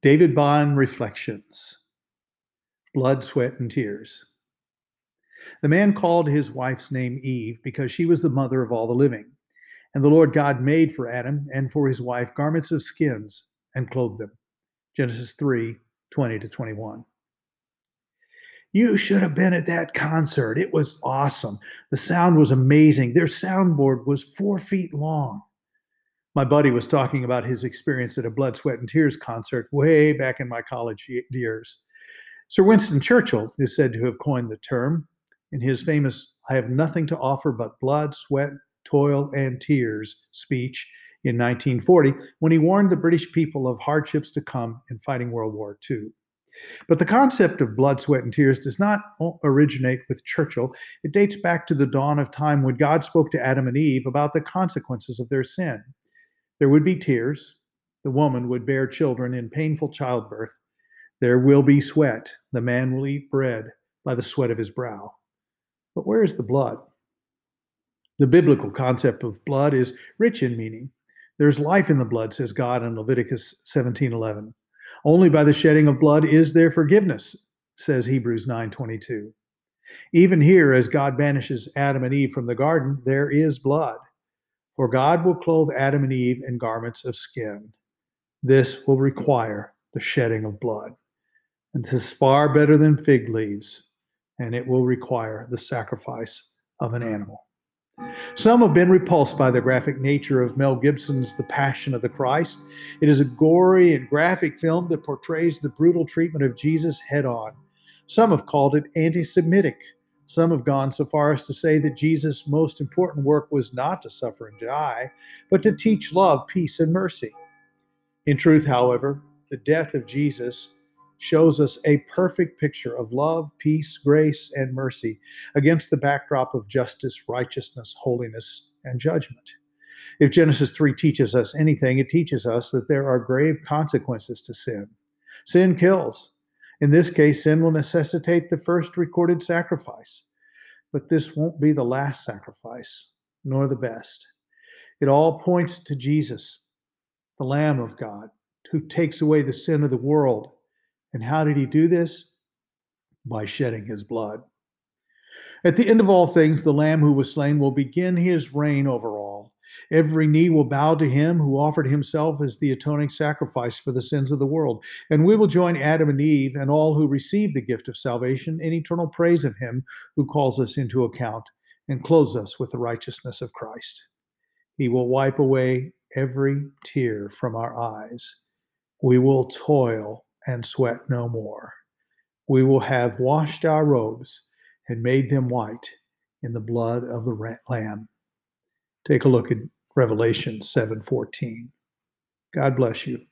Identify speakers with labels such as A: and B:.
A: David Bond Reflections Blood, Sweat, and Tears. The man called his wife's name Eve because she was the mother of all the living. And the Lord God made for Adam and for his wife garments of skins and clothed them. Genesis 3 20 to 21. You should have been at that concert. It was awesome. The sound was amazing. Their soundboard was four feet long. My buddy was talking about his experience at a Blood, Sweat, and Tears concert way back in my college years. Sir Winston Churchill is said to have coined the term in his famous I have nothing to offer but blood, sweat, toil, and tears speech in 1940 when he warned the British people of hardships to come in fighting World War II. But the concept of blood, sweat, and tears does not originate with Churchill. It dates back to the dawn of time when God spoke to Adam and Eve about the consequences of their sin. There would be tears. The woman would bear children in painful childbirth. There will be sweat. The man will eat bread by the sweat of his brow. But where is the blood? The biblical concept of blood is rich in meaning. There's life in the blood, says God in Leviticus 17:11. Only by the shedding of blood is there forgiveness, says Hebrews 9:22. Even here as God banishes Adam and Eve from the garden, there is blood. For God will clothe Adam and Eve in garments of skin. This will require the shedding of blood. And this is far better than fig leaves, and it will require the sacrifice of an animal. Some have been repulsed by the graphic nature of Mel Gibson's The Passion of the Christ. It is a gory and graphic film that portrays the brutal treatment of Jesus head on. Some have called it anti Semitic. Some have gone so far as to say that Jesus' most important work was not to suffer and die, but to teach love, peace, and mercy. In truth, however, the death of Jesus shows us a perfect picture of love, peace, grace, and mercy against the backdrop of justice, righteousness, holiness, and judgment. If Genesis 3 teaches us anything, it teaches us that there are grave consequences to sin. Sin kills. In this case, sin will necessitate the first recorded sacrifice. But this won't be the last sacrifice, nor the best. It all points to Jesus, the Lamb of God, who takes away the sin of the world and how did he do this? By shedding his blood. At the end of all things, the Lamb who was slain will begin his reign over all. Every knee will bow to him who offered himself as the atoning sacrifice for the sins of the world. And we will join Adam and Eve and all who receive the gift of salvation in eternal praise of him who calls us into account and clothes us with the righteousness of Christ. He will wipe away every tear from our eyes. We will toil and sweat no more. We will have washed our robes and made them white in the blood of the lamb. Take a look at Revelation 7:14. God bless you.